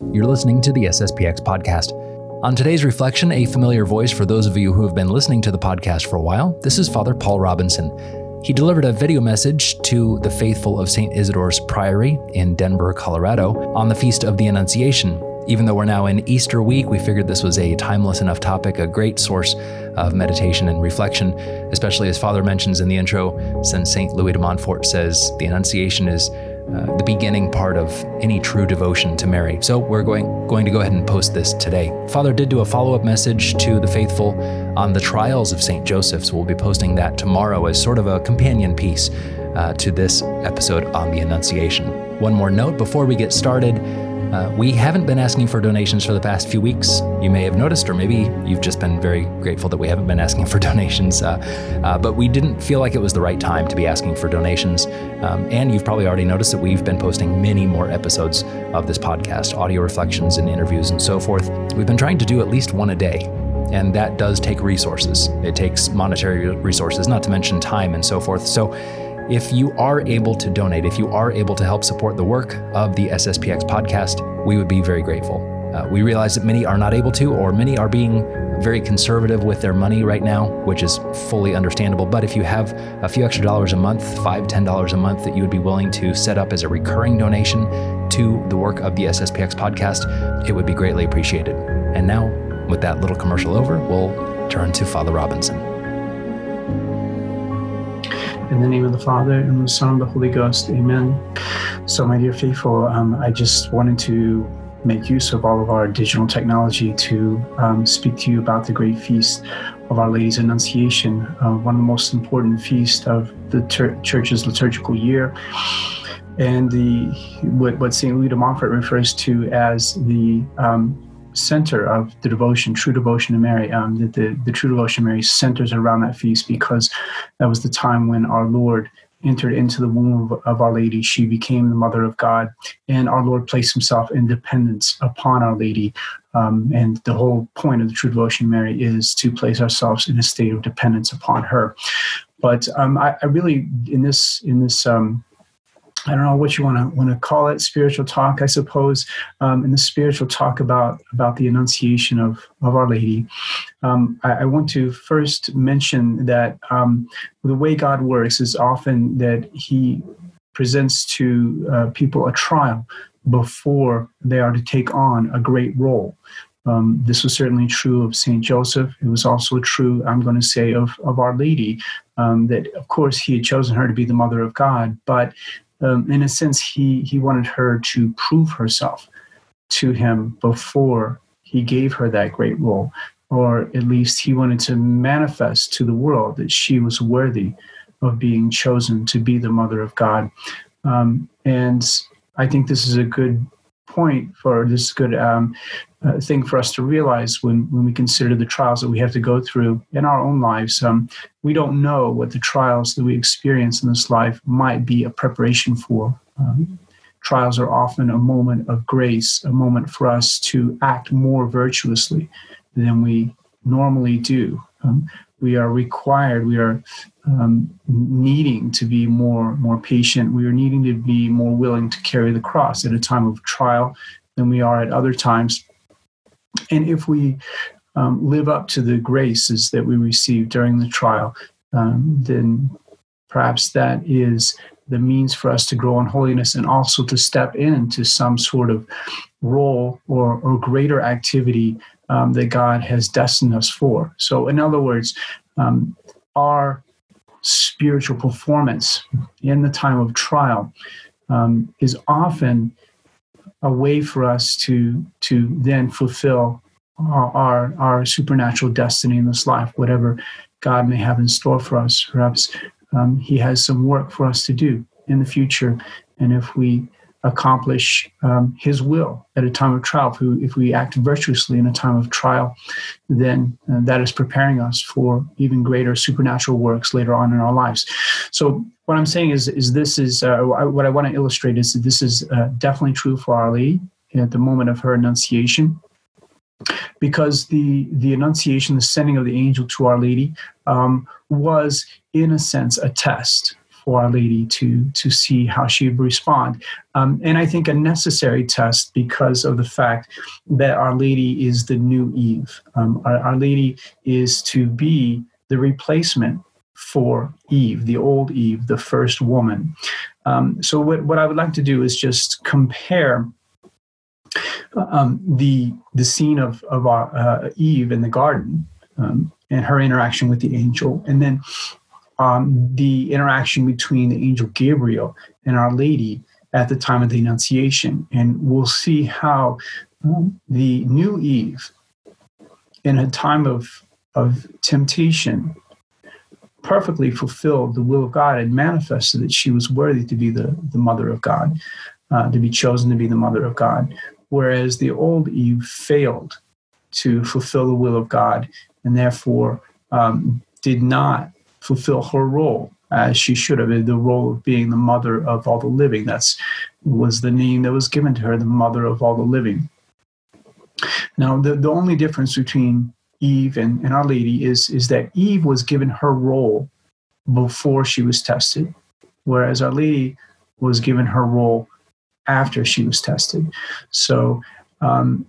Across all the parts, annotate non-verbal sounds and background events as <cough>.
You're listening to the SSPX podcast. On today's reflection, a familiar voice for those of you who have been listening to the podcast for a while, this is Father Paul Robinson. He delivered a video message to the faithful of St. Isidore's Priory in Denver, Colorado, on the Feast of the Annunciation. Even though we're now in Easter week, we figured this was a timeless enough topic, a great source of meditation and reflection, especially as Father mentions in the intro, since St. Louis de Montfort says the Annunciation is uh, the beginning part of any true devotion to Mary. So we're going going to go ahead and post this today. Father did do a follow-up message to the faithful on the trials of Saint Joseph, so we'll be posting that tomorrow as sort of a companion piece uh, to this episode on the Annunciation. One more note before we get started. Uh, we haven't been asking for donations for the past few weeks. You may have noticed, or maybe you've just been very grateful that we haven't been asking for <laughs> donations. Uh, uh, but we didn't feel like it was the right time to be asking for donations. Um, and you've probably already noticed that we've been posting many more episodes of this podcast, audio reflections and interviews and so forth. We've been trying to do at least one a day and that does take resources. It takes monetary resources, not to mention time and so forth. So if you are able to donate, if you are able to help support the work of the SSPX podcast, we would be very grateful. Uh, we realize that many are not able to, or many are being very conservative with their money right now, which is fully understandable. But if you have a few extra dollars a month, five, ten dollars a month that you would be willing to set up as a recurring donation to the work of the SSPX podcast, it would be greatly appreciated. And now, with that little commercial over, we'll turn to Father Robinson. In the name of the Father, and the Son, and the Holy Ghost. Amen. So, my dear faithful, um, I just wanted to make use of all of our digital technology to um, speak to you about the great feast of Our Lady's Annunciation, uh, one of the most important feasts of the ter- Church's liturgical year, and the what, what Saint Louis de Montfort refers to as the um, center of the devotion, true devotion to Mary. Um, the, the, the true devotion to Mary centers around that feast because that was the time when our Lord entered into the womb of, of, Our Lady. She became the Mother of God, and our Lord placed Himself in dependence upon Our Lady. Um, and the whole point of the True Devotion Mary is to place ourselves in a state of dependence upon her. But um, I, I, really, in this in this um, I don't know what you want to want to call it, spiritual talk, I suppose. Um, in the spiritual talk about about the Annunciation of of Our Lady, um, I, I, want to first mention that um, the way God works is often that He presents to uh, people a trial before they are to take on a great role. Um, this was certainly true of Saint Joseph. It was also true, I'm going to say, of, of Our Lady, um, that of course he had chosen her to be the mother of God, but um, in a sense, he, he wanted her to prove herself to him before he gave her that great role, or at least he wanted to manifest to the world that she was worthy of being chosen to be the mother of God. Um, and I think this is a good point for this good um, uh, thing for us to realize when, when we consider the trials that we have to go through in our own lives. Um, we don't know what the trials that we experience in this life might be a preparation for. Um, trials are often a moment of grace, a moment for us to act more virtuously than we normally do. We are required, we are um, needing to be more more patient. We are needing to be more willing to carry the cross at a time of trial than we are at other times. And if we um, live up to the graces that we receive during the trial, um, then perhaps that is the means for us to grow in holiness and also to step into some sort of role or, or greater activity um, that God has destined us for. So, in other words, um, our spiritual performance in the time of trial um, is often a way for us to to then fulfill our, our supernatural destiny in this life, whatever God may have in store for us. Perhaps um, He has some work for us to do in the future, and if we accomplish um, His will at a time of trial. If we, if we, act virtuously in a time of trial, then uh, that is preparing us for even greater supernatural works later on in our lives. So, what I'm saying is, is this is uh, what I want to illustrate is that this is uh, definitely true for Our Lady at the moment of her annunciation. Because the the annunciation, the sending of the angel to Our Lady, um, was in a sense a test for Our Lady to to see how she would respond, um, and I think a necessary test because of the fact that Our Lady is the new Eve. Um, Our, Our Lady is to be the replacement for Eve, the old Eve, the first woman. Um, so what, what I would like to do is just compare um, the the scene of of our, uh, Eve in the garden um, and her interaction with the angel, and then um, the interaction between the angel Gabriel and Our Lady at the time of the Annunciation, and we'll see how the new Eve, in a time of of temptation, perfectly fulfilled the will of God and manifested that she was worthy to be the, the mother of God, uh, to be chosen to be the mother of God. Whereas the old Eve failed to fulfill the will of God and therefore um, did not fulfill her role as she should have, the role of being the mother of all the living. That's was the name that was given to her, the mother of all the living. Now, the, the only difference between Eve and, and Our Lady is, is that Eve was given her role before she was tested, whereas Our Lady was given her role after she was tested. So um,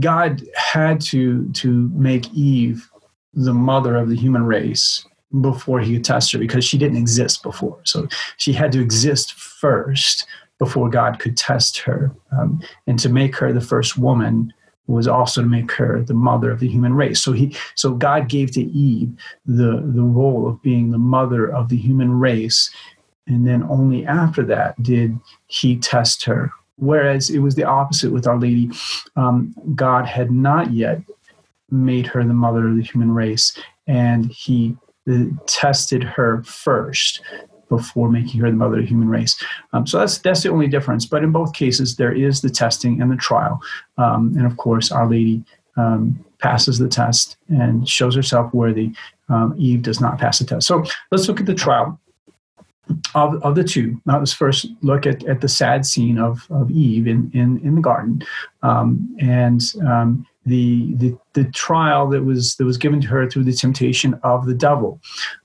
God had to to make Eve the mother of the human race before he could test her because she didn't exist before. So she had to exist first before God could test her. Um, and to make her the first woman was also to make her the mother of the human race. So he so God gave to Eve the the role of being the mother of the human race, and then only after that did he test her. Whereas it was the opposite with Our Lady. Um, God had not yet made her the mother of the human race, and he uh, tested her first before making her the mother of the human race. Um, so that's that's the only difference. But in both cases, there is the testing and the trial, um, and of course, Our Lady um, passes the test and shows herself worthy. Um, Eve does not pass the test. So let's look at the trial. Of, of the two, now let's first look at, at the sad scene of, of Eve in, in, in the garden. Um, and um, the, the the trial that was that was given to her through the temptation of the devil.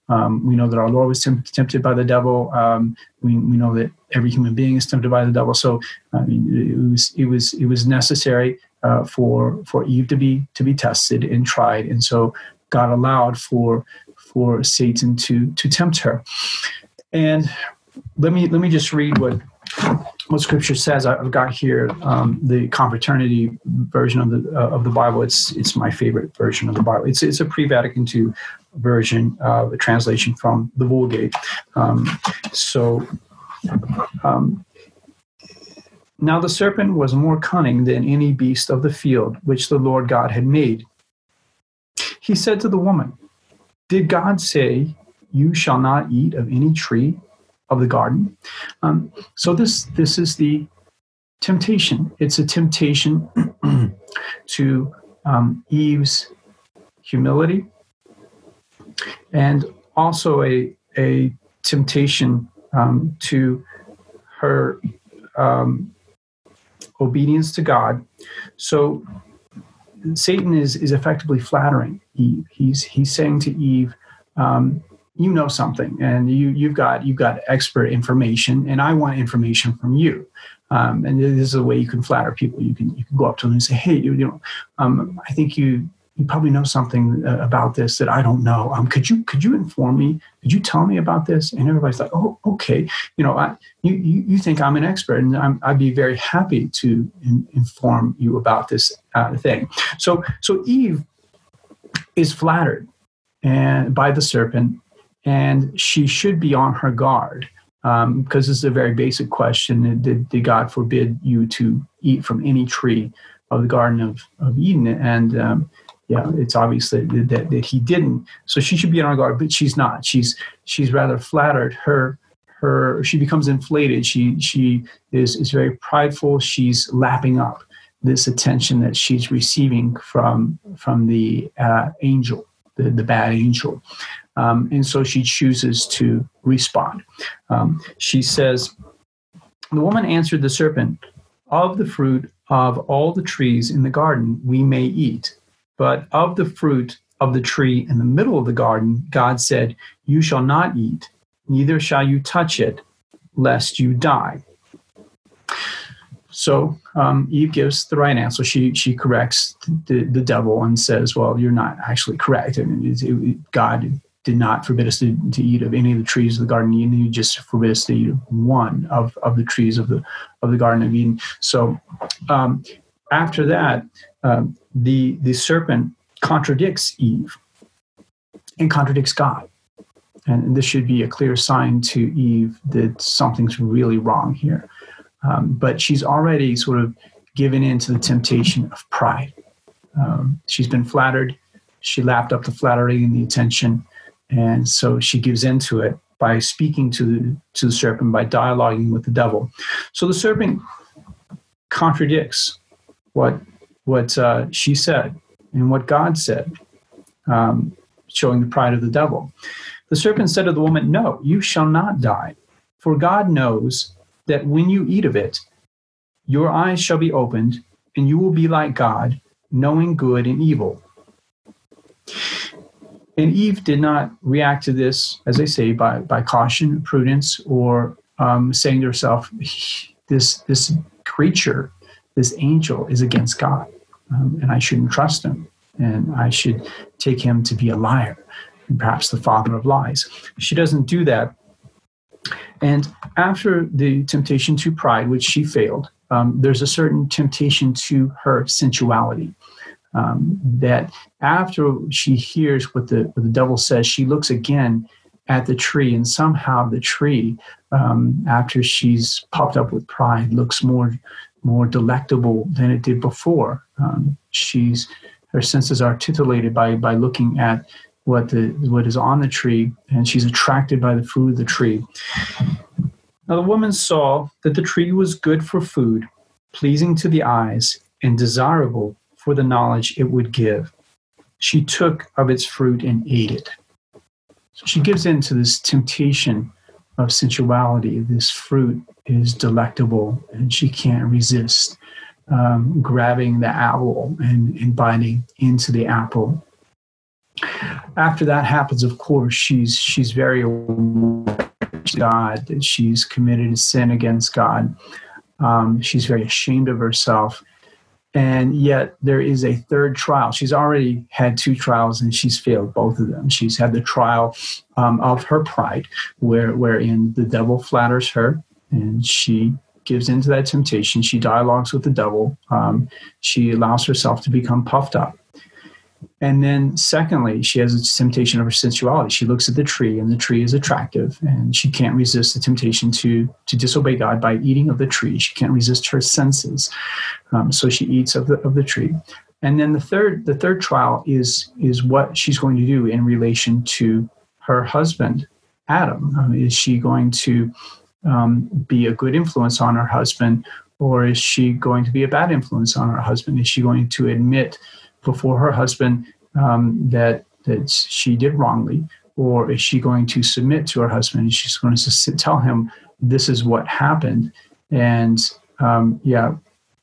Um, we know that our Lord was tempted by the devil. Um, we, we know that every human being is tempted by the devil. So I mean, it was it was it was necessary uh, for for Eve to be to be tested and tried, and so God allowed for for Satan to to tempt her. And let me let me just read what what Scripture says. I've got here um, the confraternity version of the uh, of the Bible. It's it's my favorite version of the Bible. It's it's a pre-Vatican II version, uh, a translation from the Vulgate. Um, so. Um, now the serpent was more cunning than any beast of the field which the Lord God had made. He said to the woman, Did God say, You shall not eat of any tree of the garden. Um, so this this is the temptation. It's a temptation <clears throat> to um, Eve's humility, and also a a temptation um, to her um, obedience to God. So Satan is is effectively flattering Eve. He's he's saying to Eve, um, you know something and you you've got you've got expert information and I want information from you. Um, and this is a way you can flatter people. You can you can go up to them and say, hey, you, you know, um, I think you you probably know something uh, about this that I don't know. Um, could you could you inform me? Could you tell me about this? And everybody's like, oh, okay. You know, I, you, you you think I'm an expert, and i would be very happy to in, inform you about this uh, thing. So so Eve is flattered and by the serpent and she should be on her guard um, because this is a very basic question. Did, did, God forbid you to eat from any tree of the Garden of, of Eden? And um, yeah, it's obvious that, that, that, he didn't. So she should be on her guard, but she's not. She's she's rather flattered. Her her she becomes inflated. She she is is very prideful. She's lapping up this attention that she's receiving from from the uh, angel, the, the bad angel. Um, and so she chooses to respond. Um, she says, The woman answered the serpent, Of the fruit of all the trees in the garden we may eat, but of the fruit of the tree in the middle of the garden, God said, You shall not eat, neither shall you touch it, lest you die. So um, Eve gives the right answer. She she corrects the, the devil and says, "Well, you're not actually correct. I mean, it, it, God did not forbid us to, to eat of any of the trees of the Garden of Eden. He just forbid us to eat of one of, of the trees of the of the Garden of Eden." So um, after that, um, the the serpent contradicts Eve and contradicts God. And this should be a clear sign to Eve that something's really wrong here. Um, but she's already sort of given in to the temptation of pride. Um, she's been flattered. She lapped up the flattery and the attention. And so she gives into it by speaking to the, to the serpent, by dialoguing with the devil. So the serpent contradicts what, what uh, she said and what God said, um, showing the pride of the devil. The serpent said to the woman, No, you shall not die, for God knows that when you eat of it, your eyes shall be opened, and you will be like God, knowing good and evil. And Eve did not react to this, as I say, by, by caution, prudence, or um, saying to herself, this, this creature, this angel, is against God, um, and I shouldn't trust him, and I should take him to be a liar, and perhaps the father of lies. She doesn't do that and after the temptation to pride, which she failed, um, there's a certain temptation to her sensuality. Um, that after she hears what the, what the devil says, she looks again at the tree, and somehow the tree, um, after she's popped up with pride, looks more more delectable than it did before. Um, she's her senses are titillated by by looking at what the what is on the tree, and she's attracted by the fruit of the tree. Now the woman saw that the tree was good for food, pleasing to the eyes, and desirable for the knowledge it would give. She took of its fruit and ate it. So she gives in to this temptation of sensuality. This fruit is delectable, and she can't resist um, grabbing the apple and, and biting into the apple after that happens, of course, she's she's very aware God that she's committed a sin against God. Um, she's very ashamed of herself, and yet there is a third trial. She's already had two trials, and she's failed both of them. She's had the trial um, of her pride, where wherein the devil flatters her, and she gives into that temptation. She dialogues with the devil. Um, she allows herself to become puffed up. And then, secondly, she has a temptation of her sensuality. She looks at the tree, and the tree is attractive, and she can't resist the temptation to to disobey God by eating of the tree. She can't resist her senses, um, so she eats of the of the tree. And then the third the third trial is is what she's going to do in relation to her husband, Adam. Um, is she going to um, be a good influence on her husband, or is she going to be a bad influence on her husband? Is she going to admit before her husband um, that that she did wrongly, or is she going to submit to her husband and she's going to sit, tell him this is what happened, and um, yeah,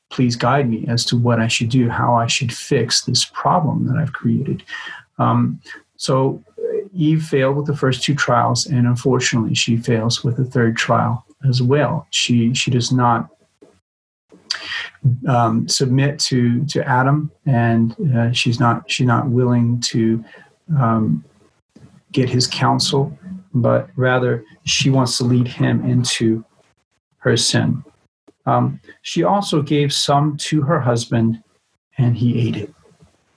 please guide me as to what I should do, how I should fix this problem that I've created. Um, so Eve failed with the first two trials, and unfortunately, she fails with the third trial as well. She she does not um, submit to to Adam, and uh, she's not she's not willing to um, get his counsel, but rather she wants to lead him into her sin. Um, she also gave some to her husband, and he ate it,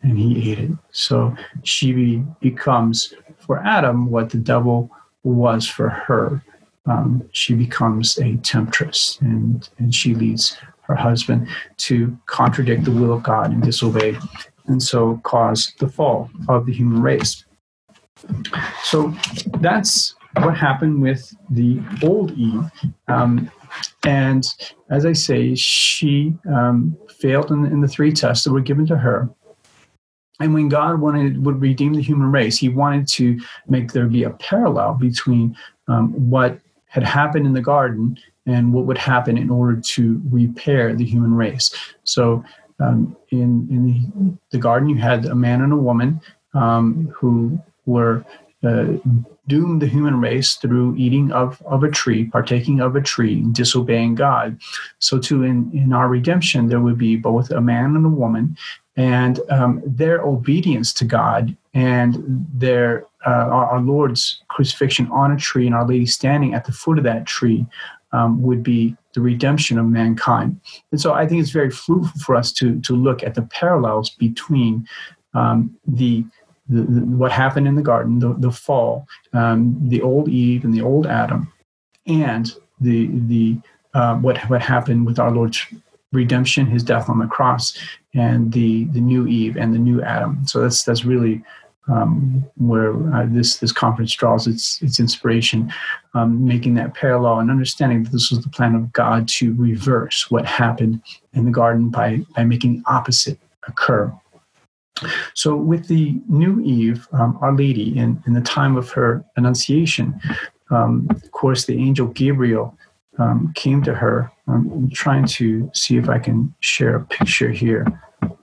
and he ate it. So she be, becomes for Adam what the devil was for her. Um, she becomes a temptress, and and she leads her husband to contradict the will of God and disobey, and so cause the fall of the human race. So that's what happened with the old Eve. Um, and as I say, she um, failed in, in the three tests that were given to her. And when God wanted would redeem the human race, He wanted to make there be a parallel between um, what had happened in the garden and what would happen in order to repair the human race. So, um, in in the, garden, you had a man and a woman um, who were uh, doomed the human race through eating of, of a tree, partaking of a tree, disobeying God. So, too, in, in our redemption, there would be both a man and a woman, and um, their obedience to God and their uh, our, our, Lord's crucifixion on a tree and Our Lady standing at the foot of that tree um, would be the redemption of mankind. And so, I think it's very fruitful for us to to look at the parallels between um, the the, what happened in the garden, the, the fall, um, the old Eve and the old Adam, and the the uh, what what happened with our Lord's redemption, His death on the cross, and the the new Eve and the new Adam. So that's that's really um, where uh, this this conference draws its its inspiration, um, making that parallel and understanding that this was the plan of God to reverse what happened in the garden by by making the opposite occur. So, with the new Eve, um, Our Lady, in, in the time of her Annunciation, um, of course, the angel Gabriel um, came to her. I'm trying to see if I can share a picture here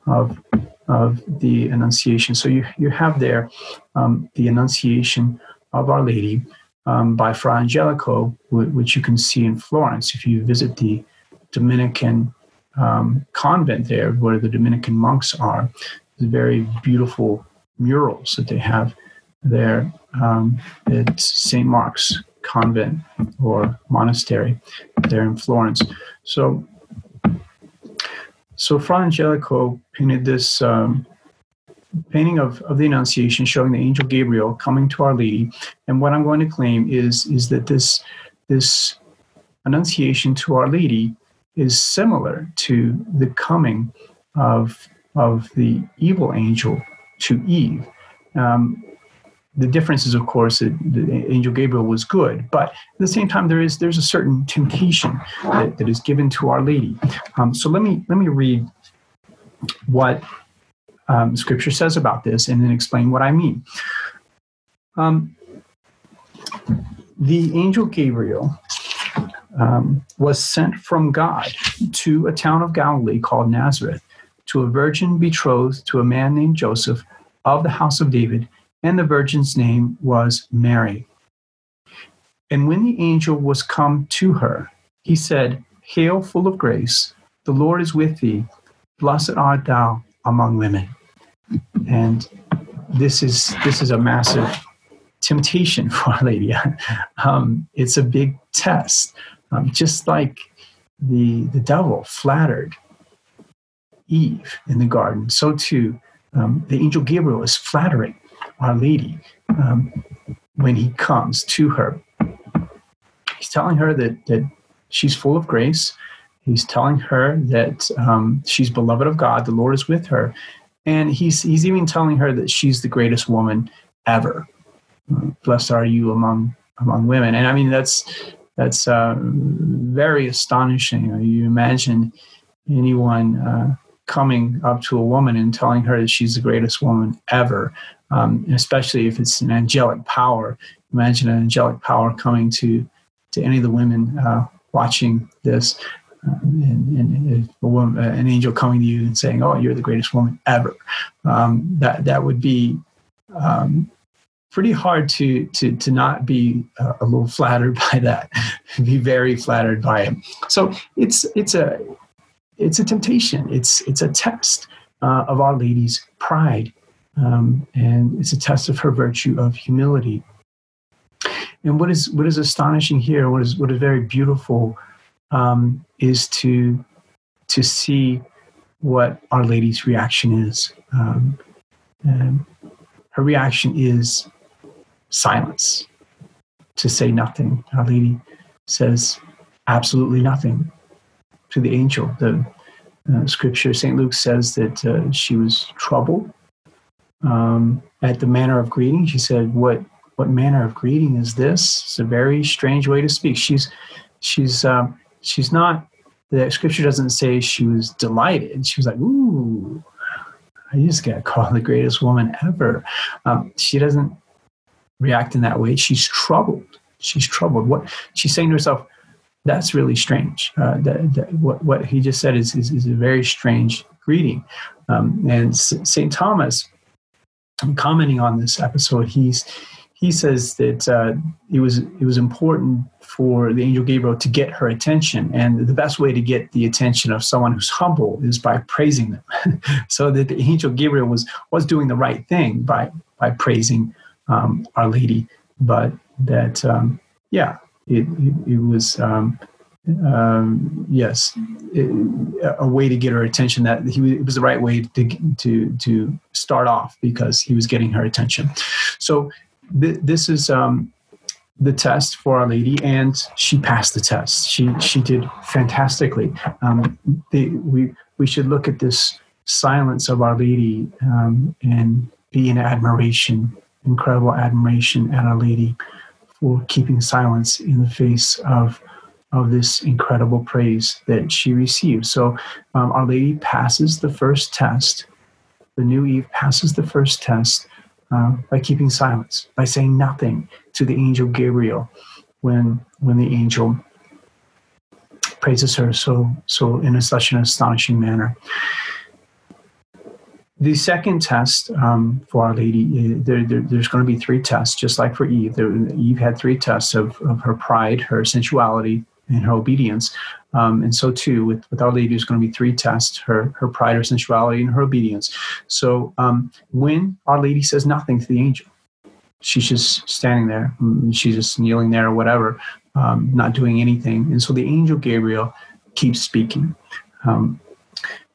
of, of the Annunciation. So, you, you have there um, the Annunciation of Our Lady um, by Fra Angelico, which you can see in Florence if you visit the Dominican um, convent there where the Dominican monks are The very beautiful murals that they have there um, at St. Mark's Convent or Monastery there in Florence. So, so Fra Angelico painted this um, painting of, of the Annunciation showing the angel Gabriel coming to Our Lady. And what I'm going to claim is, is that this, this Annunciation to Our Lady is similar to the coming of of the evil angel to Eve. Um, the difference is, of course, that the angel Gabriel was good, but at the same time, there is there's a certain temptation that, that is given to Our Lady. Um, so let me let me read what um, Scripture says about this, and then explain what I mean. Um, the angel Gabriel um, was sent from God to a town of Galilee called Nazareth to a virgin betrothed to a man named Joseph of the house of David, and the virgin's name was Mary. And when the angel was come to her, he said, Hail, full of grace, the Lord is with thee. Blessed art thou among women. And this is this is a massive temptation <laughs> for Our Lady. um, it's a big test, um, just like the the devil flattered Eve in the garden, so too um, the angel Gabriel is flattering Our Lady um, when he comes to her. He's telling her that, that she's full of grace. He's telling her that um, she's beloved of God, the Lord is with her. And he's, he's even telling her that she's the greatest woman ever. Blessed are you among among women. And I mean, that's that's uh, very astonishing. You, know, you imagine anyone uh, coming up to a woman and telling her that she's the greatest woman ever, um, especially if it's an angelic power. Imagine an angelic power coming to to any of the women uh, watching this, uh, and, and woman, uh, an angel coming to you and saying, "Oh, you're the greatest woman ever." Um, that that would be um, pretty hard to to to not be uh, a little flattered <laughs> by that, be very flattered by it. So it's it's a it's a temptation. It's it's a test uh, of Our Lady's pride, um, and it's a test of her virtue of humility. And what is what is astonishing here, what is what is very beautiful, um, is to to see what Our Lady's reaction is. Um, her reaction is silence, to say nothing. Our Lady says absolutely nothing to the angel. The uh, scripture, St. Luke says that uh, she was troubled um, at the manner of greeting. She said, "What what manner of greeting is this?" It's a very strange way to speak. She's she's um, she's not. The scripture doesn't say she was delighted. She was like, "Ooh, I just got called the greatest woman ever." Um, she doesn't react in that way. She's troubled. She's troubled. What she's saying to herself, that's really strange. Uh, that, that, what, what he just said is, is, is a very strange greeting. Um, and St. Thomas, commenting on this episode, he's he says that uh, it was it was important for the angel Gabriel to get her attention, and the best way to get the attention of someone who's humble is by praising them. <laughs> so that the angel Gabriel was was doing the right thing by by praising um, Our Lady, but that um, yeah, it, it, it was um, um, yes, it, a way to get her attention. That he it was the right way to to to start off because he was getting her attention. So th- this is um, the test for Our Lady, and she passed the test. She she did fantastically. Um, we we should look at this silence of Our Lady um, and be in admiration, incredible admiration at Our Lady for keeping silence in the face of of this incredible praise that she received. So um, Our Lady passes the first test. The new Eve passes the first test uh, by keeping silence, by saying nothing to the angel Gabriel when when the angel praises her so so in a, such an astonishing manner. The second test um, for Our Lady, uh, there, there, there's going to be three tests, just like for Eve. There, Eve had three tests of, of her pride, her sensuality, and her obedience. Um, and so too with, with Our Lady, there's going to be three tests: her her pride, her sensuality, and her obedience. So um, when Our Lady says nothing to the angel, she's just standing there, mm, she's just kneeling there or whatever, um, not doing anything. And so the angel Gabriel keeps speaking. Um,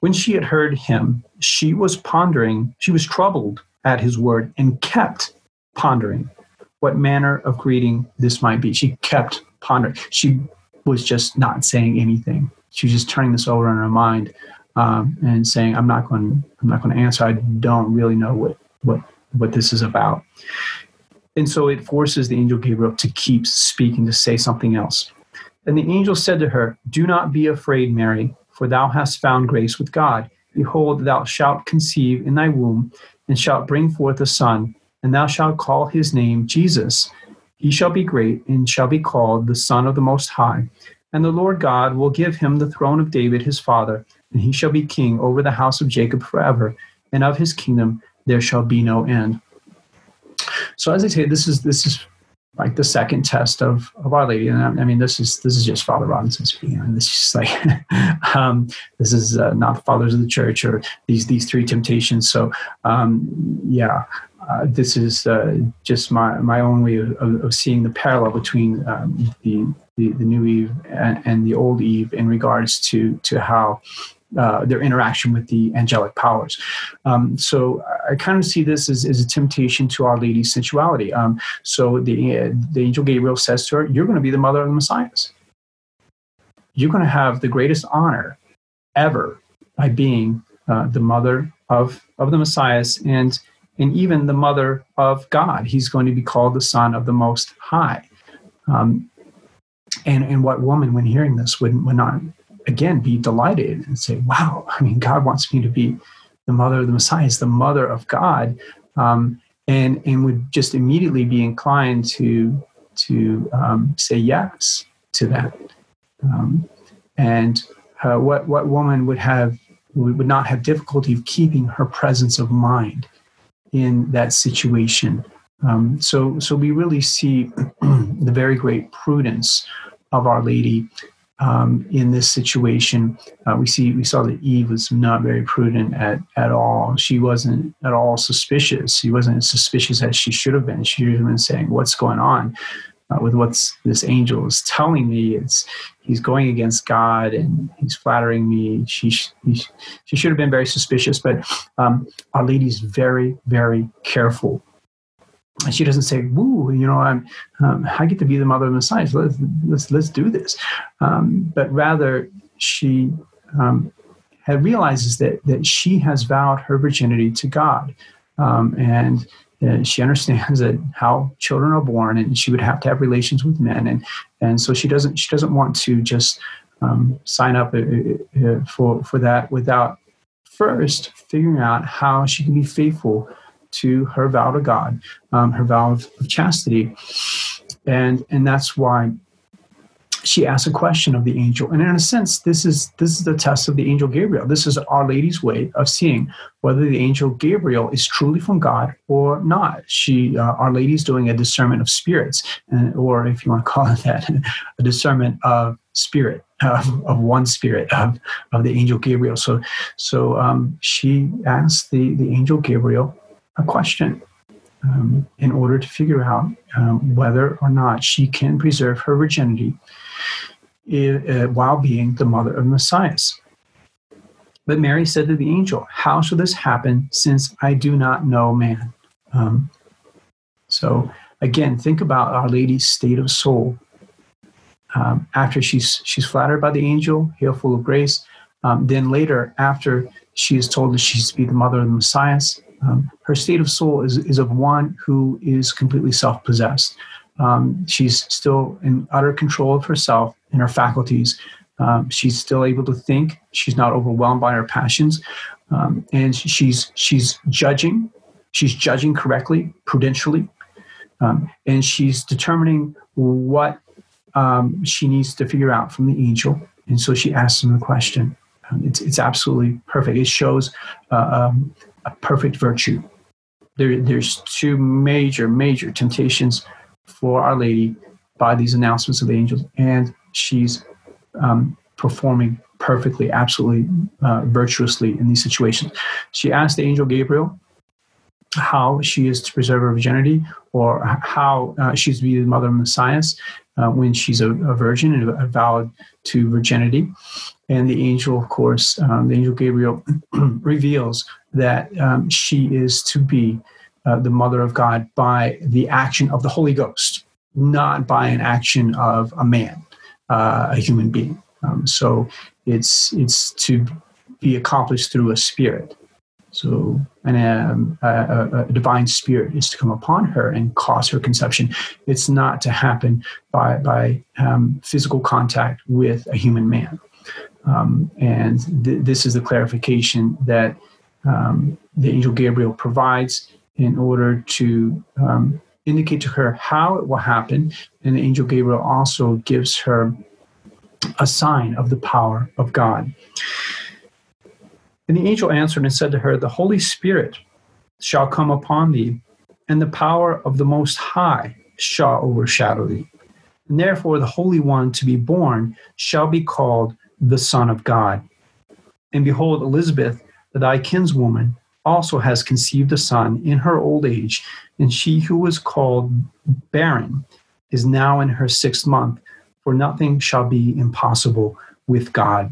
when she had heard him, she was pondering, she was troubled at his word and kept pondering what manner of greeting this might be. She kept pondering. She was just not saying anything. She was just turning this over in her mind um, and saying, "I'm not going. I'm not going to answer. I don't really know what what what this is about." And so it forces the angel Gabriel to keep speaking, to say something else. And the angel said to her, Do not be afraid, Mary, for thou hast found grace with God. Behold, thou shalt conceive in thy womb, and shalt bring forth a son, and thou shalt call his name Jesus he shall be great and shall be called the Son of the Most High. And the Lord God will give him the throne of David his father, and he shall be king over the house of Jacob forever, and of his kingdom there shall be no end. So as I say, this is this is like the second test of, of Our Lady, and I, I mean this is this is just Father Robinson speaking. Mean, this is like <laughs> um, this is uh, not the fathers of the church or these these three temptations. So um, yeah, uh, this is uh, just my, my own way of, of seeing the parallel between um, the, the, the, new Eve and, and, the old Eve in regards to, to how uh, their interaction with the angelic powers. Um, so I kind of see this as, as a temptation to Our Lady's sensuality. Um, so the, the angel Gabriel says to her, You're going to be the mother of the Messiah. You're going to have the greatest honor ever by being uh, the mother of, of the Messiah. And and even the mother of God. He's going to be called the Son of the Most High. Um, and, and what woman, when hearing this, would, would not again be delighted and say, Wow, I mean, God wants me to be the mother of the Messiah, is the mother of God, um, and, and would just immediately be inclined to, to um, say yes to that. Um, and uh, what, what woman would have would not have difficulty of keeping her presence of mind in that situation. Um, so, so we really see <clears throat> the very great prudence of Our Lady um, in this situation. Uh, we see we saw that Eve was not very prudent at at all. She wasn't at all suspicious. She wasn't as suspicious as she should have been. She should have been saying, "What's going on?" Uh, with what's this angel is telling me. It's he's going against God and he's flattering me. She he, she should have been very suspicious, but um, Our Lady's very very careful. And she doesn't say, "Woo, you know, I'm um, I get to be the mother of the Messiah. So let's let's let's do this," um, but rather she um, realizes that that she has vowed her virginity to God, um, and uh, she understands that how children are born and she would have to have relations with men. And and so she doesn't she doesn't want to just um, sign up uh, uh, for for that without first figuring out how she can be faithful to her vow to God, um, her vow of, of, chastity, and and that's why she asks a question of the angel. And in a sense this is this is the test of the angel gabriel. This is our lady's way of seeing whether the angel gabriel is truly from god or not. She uh, our lady's doing a discernment of spirits and, or if you want to call it that <laughs> a discernment of spirit of, of one spirit of, of the angel gabriel. So so um, she asked the the angel gabriel a question um, in order to figure out um, whether or not she can preserve her virginity uh, while being the mother of Messiah. But Mary said to the angel, How shall this happen since I do not know man? Um, so, again, think about Our Lady's state of soul. Um, after she's, she's flattered by the angel, hail full of grace. Um, then later, after she is told that she's to be the mother of the Messiah, um, her state of soul is, is of one who is completely self possessed. Um, she's still in utter control of herself and her faculties. Um, she's still able to think. She's not overwhelmed by her passions, um, and she's she's judging. She's judging correctly, prudentially, um, and she's determining what um, she needs to figure out from the angel. And so she asks him the question. Um, it's it's absolutely perfect. It shows uh, a perfect virtue. There, there's two major major temptations for Our Lady by these announcements of the angels, and she's um, performing perfectly, absolutely uh, virtuously in these situations. She asked the angel Gabriel how she is to preserve her virginity or how uh, she's to be the mother of Messiah uh, when she's a, a virgin and vowed to virginity. And the angel, of course, um, the angel Gabriel <clears throat> reveals that um, she is to be uh, the mother of God by the action of the Holy Ghost, not by an action of a man, uh, a human being. Um, so it's it's to be accomplished through a spirit. So and um, a, a, divine spirit is to come upon her and cause her conception. It's not to happen by by um, physical contact with a human man. Um, and th- this is the clarification that um, the angel Gabriel provides in order to um, indicate to her how it will happen. And the angel Gabriel also gives her a sign of the power of God. And the angel answered and said to her, The Holy Spirit shall come upon thee, and the power of the Most High shall overshadow thee. And therefore, the Holy One to be born shall be called the Son of God. And behold, Elizabeth, thy kinswoman, also has conceived a son in her old age, and she who was called barren is now in her sixth month, for nothing shall be impossible with God.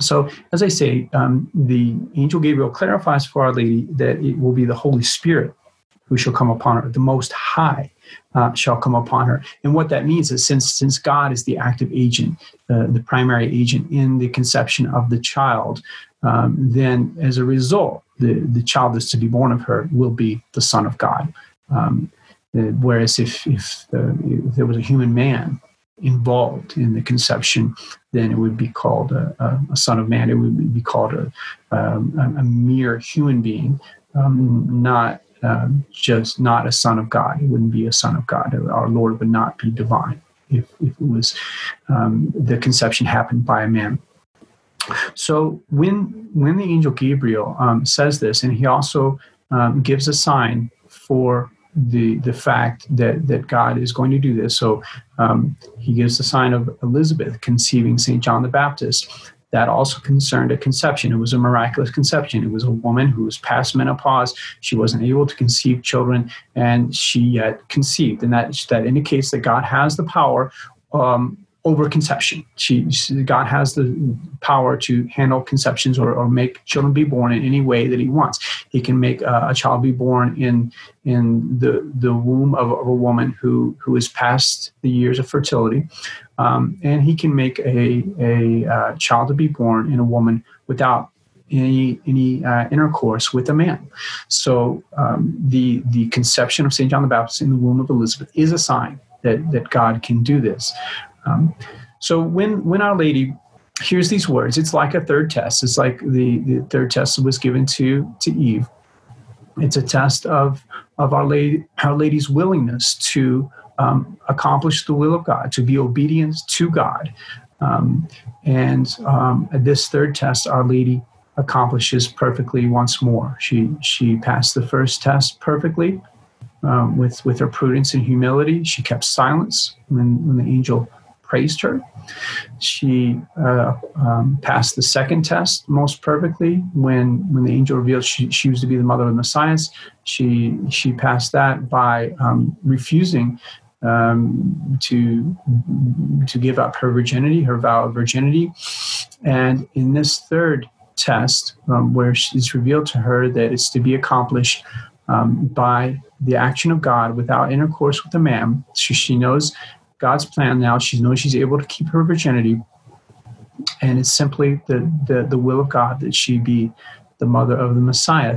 So, as I say, um, the angel Gabriel clarifies for Our Lady that it will be the Holy Spirit who shall come upon her, the Most High uh, shall come upon her. And what that means is since, since God is the active agent, uh, the primary agent in the conception of the child, um, then as a result, the, the child that's to be born of her will be the Son of God. Um, uh, whereas if, if, uh, if, there was a human man involved in the conception, then it would be called a, a, a son of man. It would be called a, um, a mere human being, um, not um, just not a son of God. It wouldn't be a son of God. Our Lord would not be divine if, if it was um, the conception happened by a man. So when when the angel Gabriel um, says this, and he also um, gives a sign for the the fact that that God is going to do this. So um, he gives the sign of Elizabeth conceiving Saint John the Baptist. That also concerned a conception. It was a miraculous conception. It was a woman who was past menopause. She wasn't able to conceive children, and she yet conceived. And that that indicates that God has the power um, over conception. She, she, God has the power to handle conceptions or, or make children be born in any way that He wants. He can make a, child be born in in the the womb of, of, a woman who who is past the years of fertility, um, and He can make a a uh, child to be born in a woman without any any uh, intercourse with a man. So um, the the conception of Saint John the Baptist in the womb of Elizabeth is a sign that that God can do this. Um, so when when Our Lady hears these words, it's like a third test. It's like the, the third test was given to to Eve. It's a test of of Our Lady Our Lady's willingness to um, accomplish the will of God, to be obedient to God. Um, and um, this third test, Our Lady accomplishes perfectly once more. She she passed the first test perfectly um, with with her prudence and humility. She kept silence when when the angel praised her. She uh, um, passed the second test most perfectly when when the angel revealed she, she was to be the mother of the Messiah. She she passed that by um, refusing um, to to give up her virginity, her vow of virginity, and in this third test, um, where it's revealed to her that it's to be accomplished um, by the action of God without intercourse with a man. So she knows God's plan now. She knows she's able to keep her virginity, and it's simply the the, the will of God that she be the mother of the Messiah.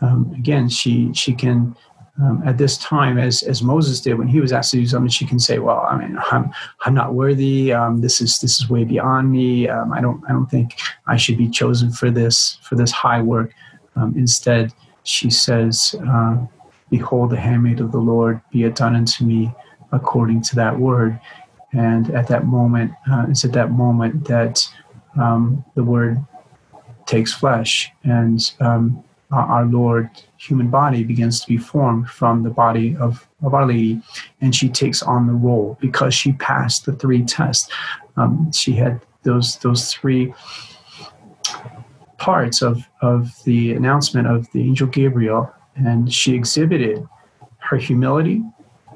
Um, again, she she can um, at this time, as as Moses did when he was asked to do something, she can say, "Well, I mean, I'm I'm not worthy. Um, this is this is way beyond me. Um, I don't I don't think I should be chosen for this for this high work." Um, instead, she says, uh, "Behold, the handmaid of the Lord, be it done unto me according to that word." And at that moment, uh, it's at that moment that um, the word takes flesh and um, our Lord human body begins to be formed from the body of, of Our Lady, and she takes on the role because she passed the three tests. Um, she had those those three parts of, of the announcement of the angel Gabriel, and she exhibited her humility,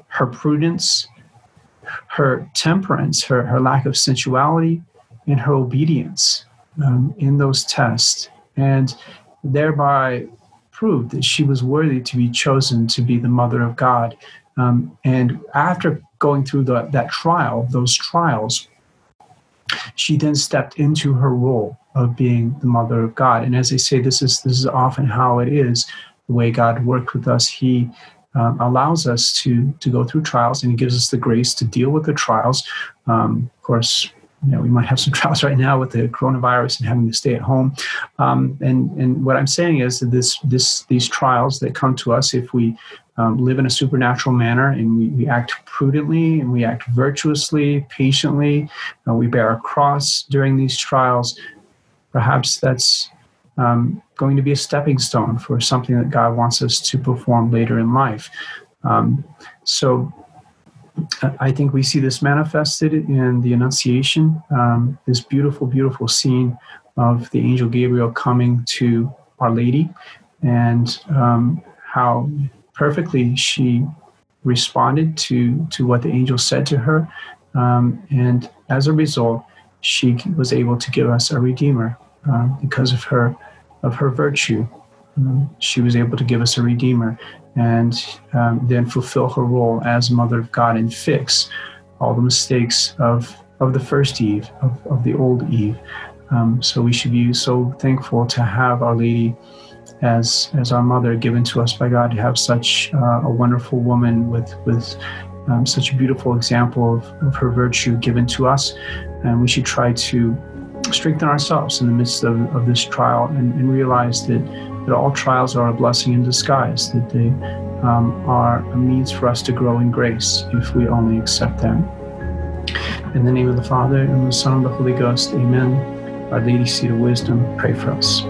her prudence, her temperance, her, her lack of sensuality, and her obedience um, in those tests. And thereby proved that she was worthy to be chosen to be the mother of God. Um, and after going through the, that trial, those trials, she then stepped into her role of being the mother of God. And as I say, this is this is often how it is. The way God worked with us, He um, allows us to to go through trials, and He gives us the grace to deal with the trials. Um, of course, you know, we might have some <laughs> trials right now with the coronavirus and having to stay at home. Um, and and what I'm saying is that this this these trials that come to us, if we um, live in a supernatural manner and we, we act prudently and we act virtuously, patiently, uh, we bear a cross during these trials. Perhaps that's um, going to be a stepping stone for something that God wants us to perform later in life. Um, so I think we see this manifested in the Annunciation, um, this beautiful, beautiful scene of the angel Gabriel coming to Our Lady, and um, how perfectly she responded to to what the angel said to her, um, and as a result, she was able to give us a redeemer uh, because of her of her virtue. Um, she was able to give us a redeemer, and um, then fulfill her role as Mother of God and fix all the mistakes of, of the first Eve, of, of the old Eve. Um, so we should be so thankful to have Our Lady as, as our mother given to us by God, to have such uh, a wonderful woman with, with um, such a beautiful example of, of her virtue given to us. And we should try to strengthen ourselves in the midst of, of this trial and, and realize that that all trials are a blessing in disguise, that they um, are a means for us to grow in grace if we only accept them. In the name of the Father, and the Son, and the Holy Ghost, amen. Our Lady, Seat of Wisdom, pray for us.